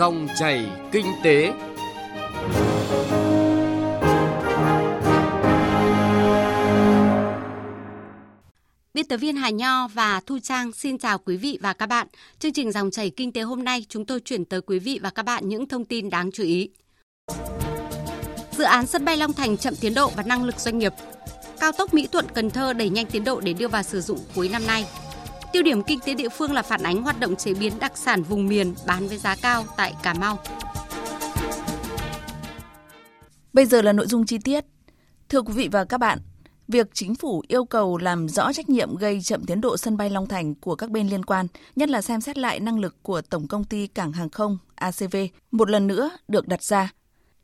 Dòng chảy kinh tế. Biên tập viên Hà Nho và Thu Trang xin chào quý vị và các bạn. Chương trình Dòng chảy kinh tế hôm nay, chúng tôi chuyển tới quý vị và các bạn những thông tin đáng chú ý. Dự án sân bay Long Thành chậm tiến độ và năng lực doanh nghiệp. Cao tốc Mỹ Thuận Cần Thơ đẩy nhanh tiến độ để đưa vào sử dụng cuối năm nay. Tiêu điểm kinh tế địa phương là phản ánh hoạt động chế biến đặc sản vùng miền bán với giá cao tại Cà Mau. Bây giờ là nội dung chi tiết. Thưa quý vị và các bạn, việc chính phủ yêu cầu làm rõ trách nhiệm gây chậm tiến độ sân bay Long Thành của các bên liên quan, nhất là xem xét lại năng lực của Tổng công ty Cảng hàng không ACV, một lần nữa được đặt ra.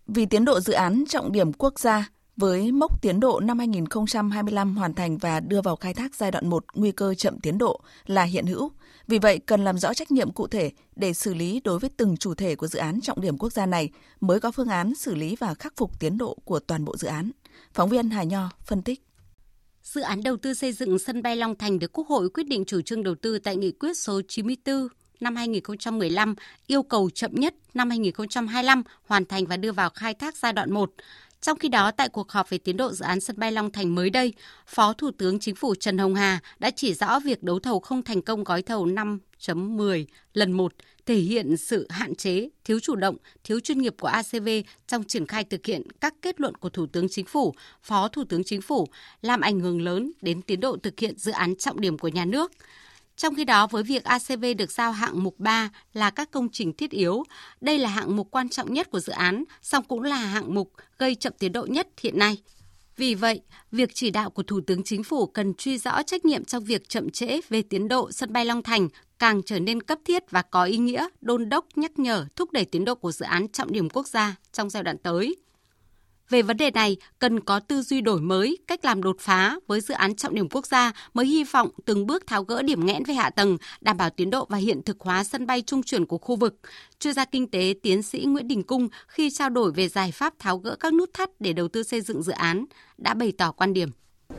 Vì tiến độ dự án trọng điểm quốc gia với mốc tiến độ năm 2025 hoàn thành và đưa vào khai thác giai đoạn 1 nguy cơ chậm tiến độ là hiện hữu. Vì vậy, cần làm rõ trách nhiệm cụ thể để xử lý đối với từng chủ thể của dự án trọng điểm quốc gia này mới có phương án xử lý và khắc phục tiến độ của toàn bộ dự án. Phóng viên Hà Nho phân tích. Dự án đầu tư xây dựng sân bay Long Thành được Quốc hội quyết định chủ trương đầu tư tại nghị quyết số 94 năm 2015 yêu cầu chậm nhất năm 2025 hoàn thành và đưa vào khai thác giai đoạn 1. Trong khi đó, tại cuộc họp về tiến độ dự án sân bay Long Thành mới đây, Phó Thủ tướng Chính phủ Trần Hồng Hà đã chỉ rõ việc đấu thầu không thành công gói thầu 5.10 lần 1 thể hiện sự hạn chế, thiếu chủ động, thiếu chuyên nghiệp của ACV trong triển khai thực hiện các kết luận của Thủ tướng Chính phủ, Phó Thủ tướng Chính phủ, làm ảnh hưởng lớn đến tiến độ thực hiện dự án trọng điểm của nhà nước. Trong khi đó, với việc ACV được giao hạng mục 3 là các công trình thiết yếu, đây là hạng mục quan trọng nhất của dự án, song cũng là hạng mục gây chậm tiến độ nhất hiện nay. Vì vậy, việc chỉ đạo của Thủ tướng Chính phủ cần truy rõ trách nhiệm trong việc chậm trễ về tiến độ sân bay Long Thành càng trở nên cấp thiết và có ý nghĩa đôn đốc nhắc nhở thúc đẩy tiến độ của dự án trọng điểm quốc gia trong giai đoạn tới. Về vấn đề này, cần có tư duy đổi mới, cách làm đột phá với dự án trọng điểm quốc gia mới hy vọng từng bước tháo gỡ điểm nghẽn về hạ tầng, đảm bảo tiến độ và hiện thực hóa sân bay trung chuyển của khu vực. Chuyên gia kinh tế tiến sĩ Nguyễn Đình Cung khi trao đổi về giải pháp tháo gỡ các nút thắt để đầu tư xây dựng dự án đã bày tỏ quan điểm.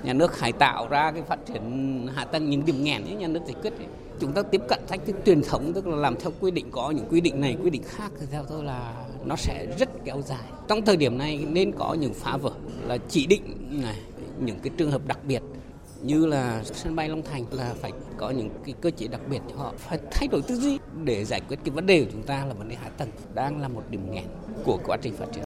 Nhà nước phải tạo ra cái phát triển hạ tầng những điểm nghẽn những nhà nước giải quyết ấy. Chúng ta tiếp cận thách thức truyền thống tức là làm theo quy định có những quy định này quy định khác thì theo tôi là nó sẽ rất kéo dài. Trong thời điểm này nên có những phá vỡ là chỉ định này những cái trường hợp đặc biệt như là sân bay Long Thành là phải có những cái cơ chế đặc biệt cho họ, phải thay đổi tư duy để giải quyết cái vấn đề của chúng ta là vấn đề hạ tầng đang là một điểm nghẽn của quá trình phát triển.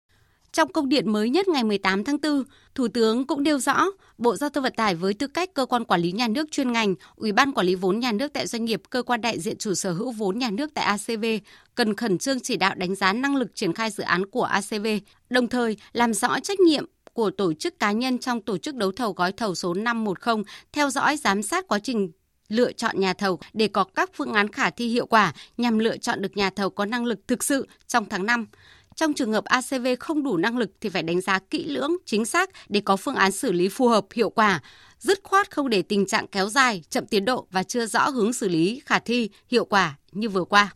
Trong công điện mới nhất ngày 18 tháng 4, Thủ tướng cũng nêu rõ, Bộ Giao thông Vận tải với tư cách cơ quan quản lý nhà nước chuyên ngành, Ủy ban quản lý vốn nhà nước tại doanh nghiệp, cơ quan đại diện chủ sở hữu vốn nhà nước tại ACV cần khẩn trương chỉ đạo đánh giá năng lực triển khai dự án của ACV, đồng thời làm rõ trách nhiệm của tổ chức cá nhân trong tổ chức đấu thầu gói thầu số 510, theo dõi giám sát quá trình lựa chọn nhà thầu để có các phương án khả thi hiệu quả nhằm lựa chọn được nhà thầu có năng lực thực sự trong tháng 5. Trong trường hợp ACV không đủ năng lực thì phải đánh giá kỹ lưỡng, chính xác để có phương án xử lý phù hợp, hiệu quả, dứt khoát không để tình trạng kéo dài, chậm tiến độ và chưa rõ hướng xử lý khả thi, hiệu quả như vừa qua.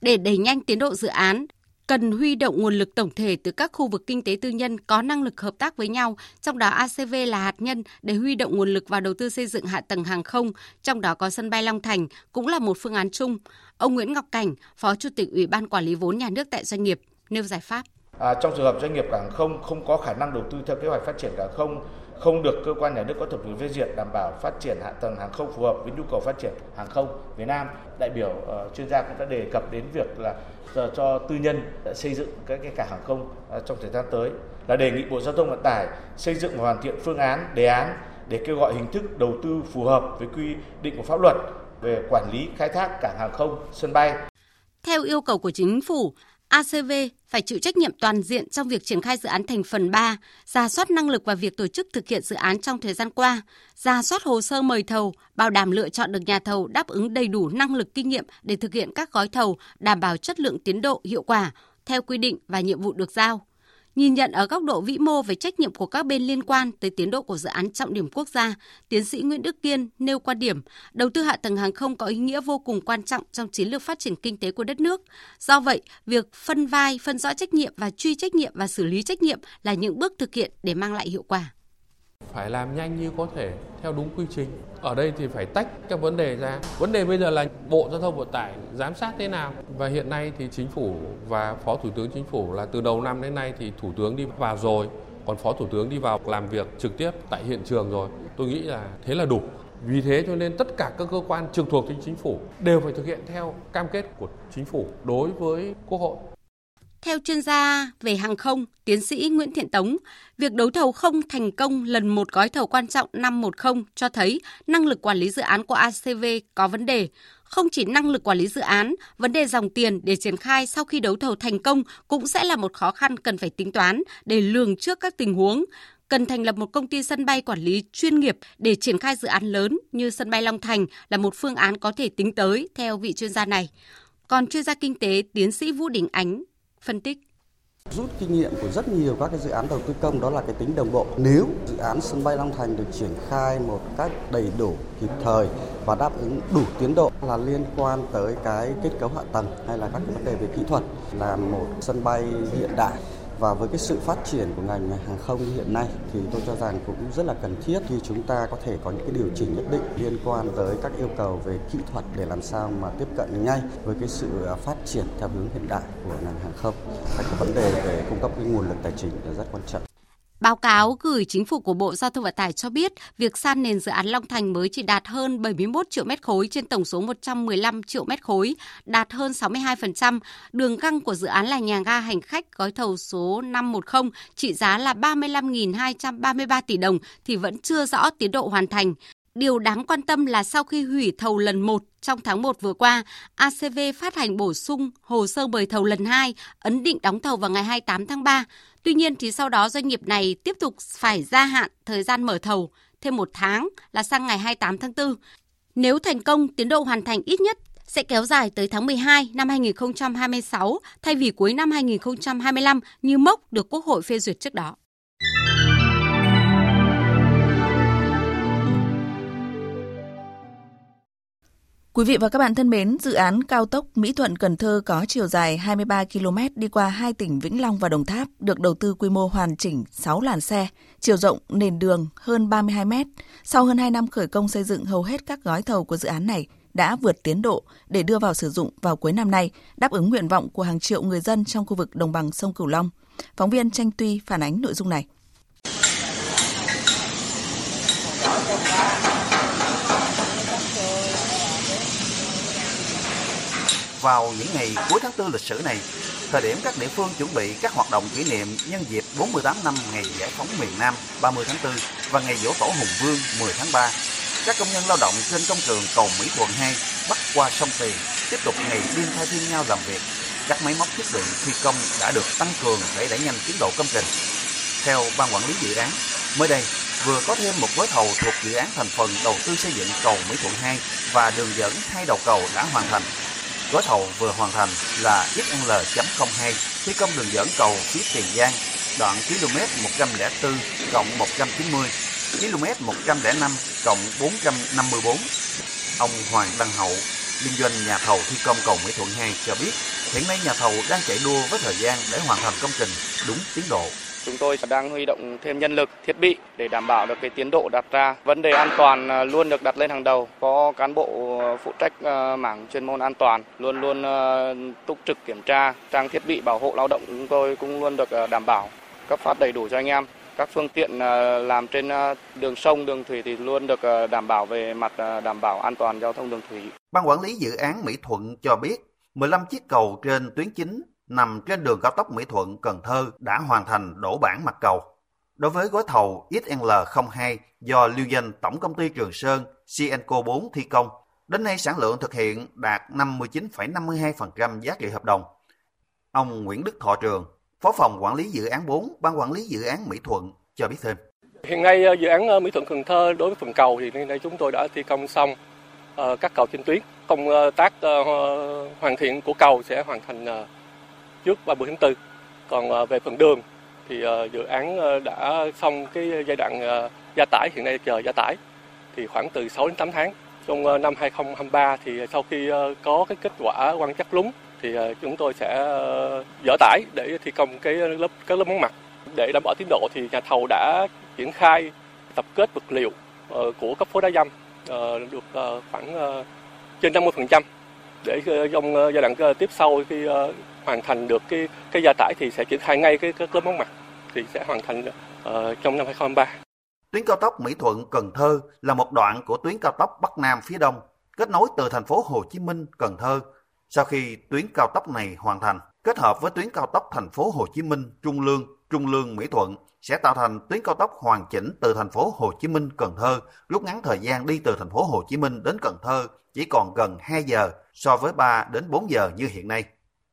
Để đẩy nhanh tiến độ dự án, cần huy động nguồn lực tổng thể từ các khu vực kinh tế tư nhân có năng lực hợp tác với nhau, trong đó ACV là hạt nhân để huy động nguồn lực vào đầu tư xây dựng hạ tầng hàng không, trong đó có sân bay Long Thành cũng là một phương án chung. Ông Nguyễn Ngọc Cảnh, Phó Chủ tịch Ủy ban Quản lý vốn nhà nước tại doanh nghiệp, nêu giải pháp. À, trong trường hợp doanh nghiệp cảng không không có khả năng đầu tư theo kế hoạch phát triển cảng không, không được cơ quan nhà nước có thẩm quyền phê duyệt đảm bảo phát triển hạ tầng hàng không phù hợp với nhu cầu phát triển hàng không Việt Nam. Đại biểu uh, chuyên gia cũng đã đề cập đến việc là giờ cho tư nhân xây dựng các cái cảng hàng không uh, trong thời gian tới là đề nghị Bộ Giao thông Vận tải xây dựng và hoàn thiện phương án, đề án để kêu gọi hình thức đầu tư phù hợp với quy định của pháp luật về quản lý khai thác cảng hàng không, sân bay. Theo yêu cầu của chính phủ, ACV phải chịu trách nhiệm toàn diện trong việc triển khai dự án thành phần 3, ra soát năng lực và việc tổ chức thực hiện dự án trong thời gian qua, ra soát hồ sơ mời thầu, bảo đảm lựa chọn được nhà thầu đáp ứng đầy đủ năng lực kinh nghiệm để thực hiện các gói thầu, đảm bảo chất lượng tiến độ hiệu quả theo quy định và nhiệm vụ được giao. Nhìn nhận ở góc độ vĩ mô về trách nhiệm của các bên liên quan tới tiến độ của dự án trọng điểm quốc gia, tiến sĩ Nguyễn Đức Kiên nêu quan điểm đầu tư hạ tầng hàng không có ý nghĩa vô cùng quan trọng trong chiến lược phát triển kinh tế của đất nước. Do vậy, việc phân vai, phân rõ trách nhiệm và truy trách nhiệm và xử lý trách nhiệm là những bước thực hiện để mang lại hiệu quả phải làm nhanh như có thể theo đúng quy trình. Ở đây thì phải tách các vấn đề ra. Vấn đề bây giờ là Bộ Giao thông Vận tải giám sát thế nào. Và hiện nay thì chính phủ và Phó Thủ tướng Chính phủ là từ đầu năm đến nay thì Thủ tướng đi vào rồi, còn Phó Thủ tướng đi vào làm việc trực tiếp tại hiện trường rồi. Tôi nghĩ là thế là đủ. Vì thế cho nên tất cả các cơ quan trực thuộc chính phủ đều phải thực hiện theo cam kết của chính phủ đối với Quốc hội. Theo chuyên gia về hàng không, tiến sĩ Nguyễn Thiện Tống, việc đấu thầu không thành công lần một gói thầu quan trọng năm 10 cho thấy năng lực quản lý dự án của ACV có vấn đề. Không chỉ năng lực quản lý dự án, vấn đề dòng tiền để triển khai sau khi đấu thầu thành công cũng sẽ là một khó khăn cần phải tính toán để lường trước các tình huống cần thành lập một công ty sân bay quản lý chuyên nghiệp để triển khai dự án lớn như sân bay Long Thành là một phương án có thể tính tới theo vị chuyên gia này. Còn chuyên gia kinh tế tiến sĩ Vũ Đình Ánh phân tích rút kinh nghiệm của rất nhiều các cái dự án đầu tư công đó là cái tính đồng bộ. Nếu dự án sân bay Long Thành được triển khai một cách đầy đủ, kịp thời và đáp ứng đủ tiến độ là liên quan tới cái kết cấu hạ tầng hay là các cái vấn đề về kỹ thuật là một sân bay hiện đại và với cái sự phát triển của ngành hàng không hiện nay thì tôi cho rằng cũng rất là cần thiết khi chúng ta có thể có những cái điều chỉnh nhất định liên quan tới các yêu cầu về kỹ thuật để làm sao mà tiếp cận ngay với cái sự à, phát triển theo hướng hiện đại của ngành hàng không. Các cái vấn đề về cung cấp cái nguồn lực tài chính là rất quan trọng. Báo cáo gửi chính phủ của Bộ Giao thông Vận tải cho biết, việc san nền dự án Long Thành mới chỉ đạt hơn 71 triệu mét khối trên tổng số 115 triệu mét khối, đạt hơn 62%. Đường găng của dự án là nhà ga hành khách gói thầu số 510 trị giá là 35.233 tỷ đồng thì vẫn chưa rõ tiến độ hoàn thành. Điều đáng quan tâm là sau khi hủy thầu lần 1 trong tháng 1 vừa qua, ACV phát hành bổ sung hồ sơ mời thầu lần 2, ấn định đóng thầu vào ngày 28 tháng 3. Tuy nhiên thì sau đó doanh nghiệp này tiếp tục phải gia hạn thời gian mở thầu thêm một tháng là sang ngày 28 tháng 4. Nếu thành công, tiến độ hoàn thành ít nhất sẽ kéo dài tới tháng 12 năm 2026 thay vì cuối năm 2025 như mốc được Quốc hội phê duyệt trước đó. Quý vị và các bạn thân mến, dự án cao tốc Mỹ Thuận Cần Thơ có chiều dài 23 km đi qua hai tỉnh Vĩnh Long và Đồng Tháp, được đầu tư quy mô hoàn chỉnh 6 làn xe, chiều rộng nền đường hơn 32 m. Sau hơn 2 năm khởi công xây dựng hầu hết các gói thầu của dự án này đã vượt tiến độ để đưa vào sử dụng vào cuối năm nay, đáp ứng nguyện vọng của hàng triệu người dân trong khu vực đồng bằng sông Cửu Long. Phóng viên Tranh Tuy phản ánh nội dung này. Vào những ngày cuối tháng 4 lịch sử này, thời điểm các địa phương chuẩn bị các hoạt động kỷ niệm nhân dịp 48 năm ngày giải phóng miền Nam 30 tháng 4 và ngày dỗ tổ Hùng Vương 10 tháng 3, các công nhân lao động trên công trường cầu Mỹ Thuận 2 bắc qua sông Tiền tiếp tục ngày đêm thay phiên nhau làm việc. Các máy móc thiết bị thi công đã được tăng cường để đẩy nhanh tiến độ công trình. Theo ban quản lý dự án, mới đây vừa có thêm một gói thầu thuộc dự án thành phần đầu tư xây dựng cầu Mỹ Thuận 2 và đường dẫn hai đầu cầu đã hoàn thành Gói thầu vừa hoàn thành là XL.02 thi công đường dẫn cầu phía Tiền Giang, đoạn km 104 cộng 190, km 105 cộng 454. Ông Hoàng Đăng Hậu, liên doanh nhà thầu thi công cầu Mỹ Thuận 2 cho biết, hiện nay nhà thầu đang chạy đua với thời gian để hoàn thành công trình đúng tiến độ. Chúng tôi đang huy động thêm nhân lực, thiết bị để đảm bảo được cái tiến độ đặt ra. Vấn đề an toàn à, luôn được đặt lên hàng đầu. Có cán bộ à, phụ trách à, mảng chuyên môn an toàn luôn luôn túc trực kiểm tra, trang thiết bị bảo hộ lao động chúng tôi cũng luôn được đảm bảo cấp phát đầy đủ cho anh em. Các phương tiện làm trên đường sông, đường thủy thì luôn được đảm bảo về mặt đảm bảo an toàn giao thông đường thủy. Ban quản lý dự án Mỹ Thuận cho biết 15 chiếc cầu trên tuyến chính nằm trên đường cao tốc Mỹ Thuận Cần Thơ đã hoàn thành đổ bản mặt cầu. Đối với gói thầu XL02 do lưu danh Tổng công ty Trường Sơn CNCO 4 thi công, đến nay sản lượng thực hiện đạt 59,52% giá trị hợp đồng. Ông Nguyễn Đức Thọ Trường, Phó phòng quản lý dự án 4, Ban quản lý dự án Mỹ Thuận cho biết thêm. Hiện nay ờ, dự án ờ, Mỹ Thuận Cần Thơ đối với phần cầu thì hiện nay chúng tôi đã thi công xong ờ, các cầu trên tuyến. Công tác hoàn thiện của cầu sẽ hoàn thành trước 30 tháng 4. Còn ờ, về phần đường thì ờ, dự án ờ, đã xong cái giai đoạn gia tải, hiện nay chờ gia tải thì khoảng từ 6 đến 8 tháng. Trong năm 2023 thì sau khi có cái kết quả quan trắc lúng thì chúng tôi sẽ dỡ tải để thi công cái lớp các lớp móng mặt để đảm bảo tiến độ thì nhà thầu đã triển khai tập kết vật liệu của cấp phối đá dăm được khoảng trên 50% để trong giai đoạn tiếp sau khi hoàn thành được cái cái gia tải thì sẽ triển khai ngay cái cái lớp móng mặt thì sẽ hoàn thành uh, trong năm 2023. Tuyến cao tốc Mỹ Thuận Cần Thơ là một đoạn của tuyến cao tốc Bắc Nam phía Đông kết nối từ thành phố Hồ Chí Minh Cần Thơ. Sau khi tuyến cao tốc này hoàn thành, kết hợp với tuyến cao tốc thành phố Hồ Chí Minh Trung Lương, Trung Lương Mỹ Thuận sẽ tạo thành tuyến cao tốc hoàn chỉnh từ thành phố Hồ Chí Minh Cần Thơ, rút ngắn thời gian đi từ thành phố Hồ Chí Minh đến Cần Thơ chỉ còn gần 2 giờ so với 3 đến 4 giờ như hiện nay.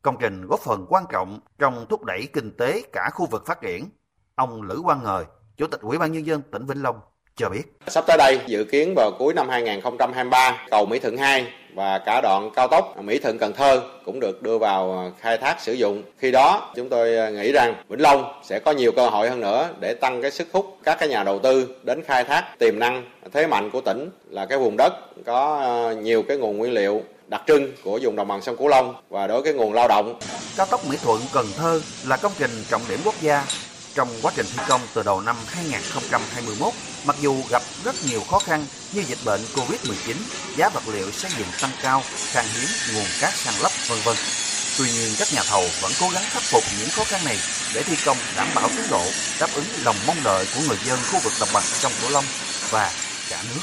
Công trình góp phần quan trọng trong thúc đẩy kinh tế cả khu vực phát triển. Ông Lữ Quang Ngời, Chủ tịch Ủy ban Nhân dân tỉnh Vĩnh Long cho biết. Sắp tới đây, dự kiến vào cuối năm 2023, cầu Mỹ Thuận 2 và cả đoạn cao tốc Mỹ Thuận Cần Thơ cũng được đưa vào khai thác sử dụng. Khi đó, chúng tôi nghĩ rằng Vĩnh Long sẽ có nhiều cơ hội hơn nữa để tăng cái sức hút các cái nhà đầu tư đến khai thác tiềm năng thế mạnh của tỉnh là cái vùng đất có ờ, nhiều cái nguồn nguyên liệu đặc trưng của vùng đồng bằng sông Cửu Long và đối với nguồn lao động. Cao tốc Mỹ Thuận Cần Thơ là công trình trọng điểm quốc gia. Trong quá trình thi công từ đầu năm 2021, mặc dù gặp rất nhiều khó khăn như dịch bệnh Covid-19, giá vật liệu xây dựng tăng cao, khan hiếm nguồn cát san lấp vân vân. Tuy nhiên các nhà thầu vẫn cố gắng khắc phục những khó khăn này để thi công đảm bảo tiến độ, đáp ứng lòng mong đợi của người dân khu vực đồng bằng sông Cửu Long và cả nước.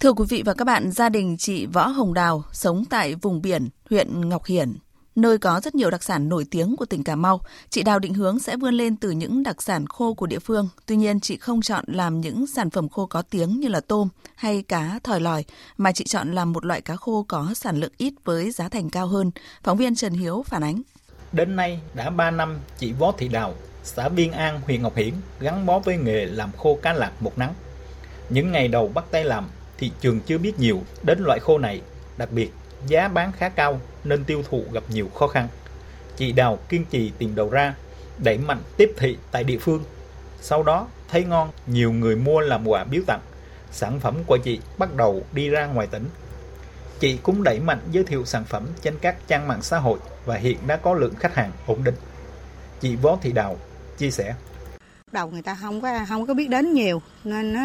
Thưa quý vị và các bạn, gia đình chị Võ Hồng Đào sống tại vùng biển huyện Ngọc Hiển, nơi có rất nhiều đặc sản nổi tiếng của tỉnh Cà Mau. Chị Đào định hướng sẽ vươn lên từ những đặc sản khô của địa phương. Tuy nhiên, chị không chọn làm những sản phẩm khô có tiếng như là tôm hay cá thòi lòi, mà chị chọn làm một loại cá khô có sản lượng ít với giá thành cao hơn. Phóng viên Trần Hiếu phản ánh. Đến nay đã 3 năm, chị Võ Thị Đào, xã Biên An, huyện Ngọc Hiển gắn bó với nghề làm khô cá lạc một nắng. Những ngày đầu bắt tay làm, thị trường chưa biết nhiều đến loại khô này, đặc biệt giá bán khá cao nên tiêu thụ gặp nhiều khó khăn. Chị Đào kiên trì tìm đầu ra, đẩy mạnh tiếp thị tại địa phương. Sau đó thấy ngon, nhiều người mua làm quà biếu tặng. Sản phẩm của chị bắt đầu đi ra ngoài tỉnh. Chị cũng đẩy mạnh giới thiệu sản phẩm trên các trang mạng xã hội và hiện đã có lượng khách hàng ổn định. Chị Võ Thị Đào chia sẻ. Đầu người ta không có không có biết đến nhiều nên nó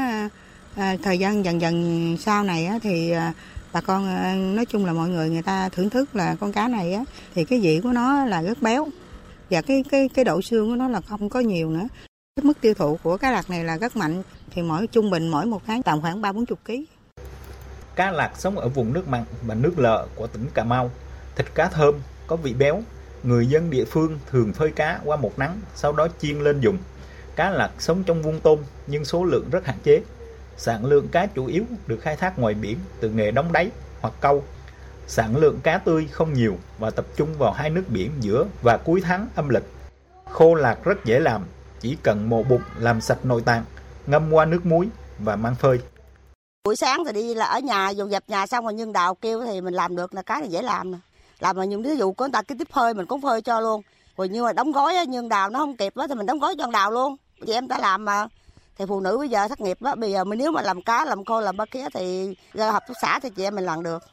à, thời gian dần dần sau này á, thì à, bà con à, nói chung là mọi người người ta thưởng thức là con cá này á, thì cái vị của nó là rất béo và cái cái cái độ xương của nó là không có nhiều nữa. Cái mức tiêu thụ của cá lạc này là rất mạnh thì mỗi trung bình mỗi một tháng tầm khoảng ba bốn chục ký. Cá lạc sống ở vùng nước mặn và nước lợ của tỉnh Cà Mau thịt cá thơm có vị béo người dân địa phương thường phơi cá qua một nắng sau đó chiên lên dùng. Cá lạc sống trong vuông tôm nhưng số lượng rất hạn chế. Sản lượng cá chủ yếu được khai thác ngoài biển từ nghề đóng đáy hoặc câu. Sản lượng cá tươi không nhiều và tập trung vào hai nước biển giữa và cuối tháng âm lịch. Khô lạc rất dễ làm, chỉ cần mổ bụng làm sạch nội tạng, ngâm qua nước muối và mang phơi. Buổi sáng thì đi là ở nhà dùng dẹp nhà xong rồi nhưng đào kêu thì mình làm được là cái này dễ làm nè. Làm mà những ví dụ có người ta cái tiếp phơi mình cũng phơi cho luôn. Rồi nhưng mà đóng gói nhưng đào nó không kịp đó thì mình đóng gói cho đào luôn. Vậy em ta làm mà thì phụ nữ bây giờ thất nghiệp đó, bây giờ mình nếu mà làm cá, làm khô làm ba kia thì ra hợp tác xã thì chị em mình làm được.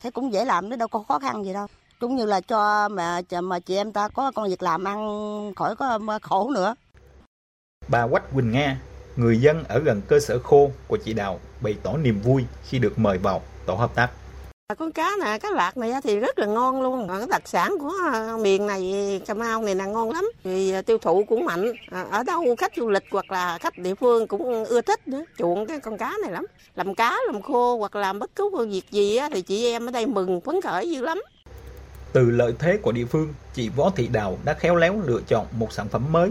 Thế cũng dễ làm, nó đâu có khó khăn gì đâu. Cũng như là cho mà mà chị em ta có công việc làm ăn khỏi có khổ nữa. Bà Quách Quỳnh Nga, người dân ở gần cơ sở khô của chị Đào, bày tỏ niềm vui khi được mời vào tổ hợp tác con cá này cá lạc này thì rất là ngon luôn. Cái đặc sản của ờ, miền này, cà mau này là ngon lắm. Thì ờ, tiêu thụ cũng mạnh. Ờ, ở đâu khách du lịch hoặc là khách địa phương cũng ưa thích nữa. Chuộng cái con cá này lắm. Làm cá, làm khô hoặc làm bất cứ việc gì thì chị em ở đây mừng, phấn khởi dữ lắm. Từ lợi thế của địa phương, chị võ thị đào đã khéo léo lựa chọn một sản phẩm mới,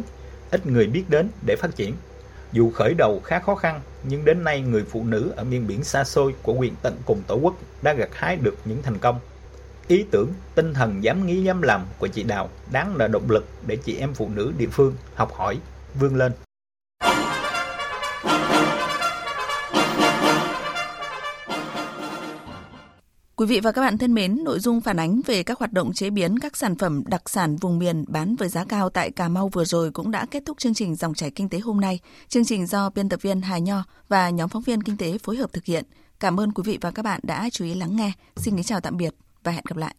ít người biết đến để phát triển dù khởi đầu khá khó khăn, nhưng đến nay người phụ nữ ở miền biển xa xôi của huyện tận cùng Tổ quốc đã gặt hái được những thành công. Ý tưởng, tinh thần dám nghĩ dám làm của chị Đào đáng là động lực để chị em phụ nữ địa phương học hỏi, vươn lên. Quý vị và các bạn thân mến, nội dung phản ánh về các hoạt động chế biến các sản phẩm đặc sản vùng miền bán với giá cao tại Cà Mau vừa rồi cũng đã kết thúc chương trình Dòng chảy kinh tế hôm nay. Chương trình do biên tập viên Hà Nho và nhóm phóng viên kinh tế phối hợp thực hiện. Cảm ơn quý vị và các bạn đã chú ý lắng nghe. Xin kính chào tạm biệt và hẹn gặp lại.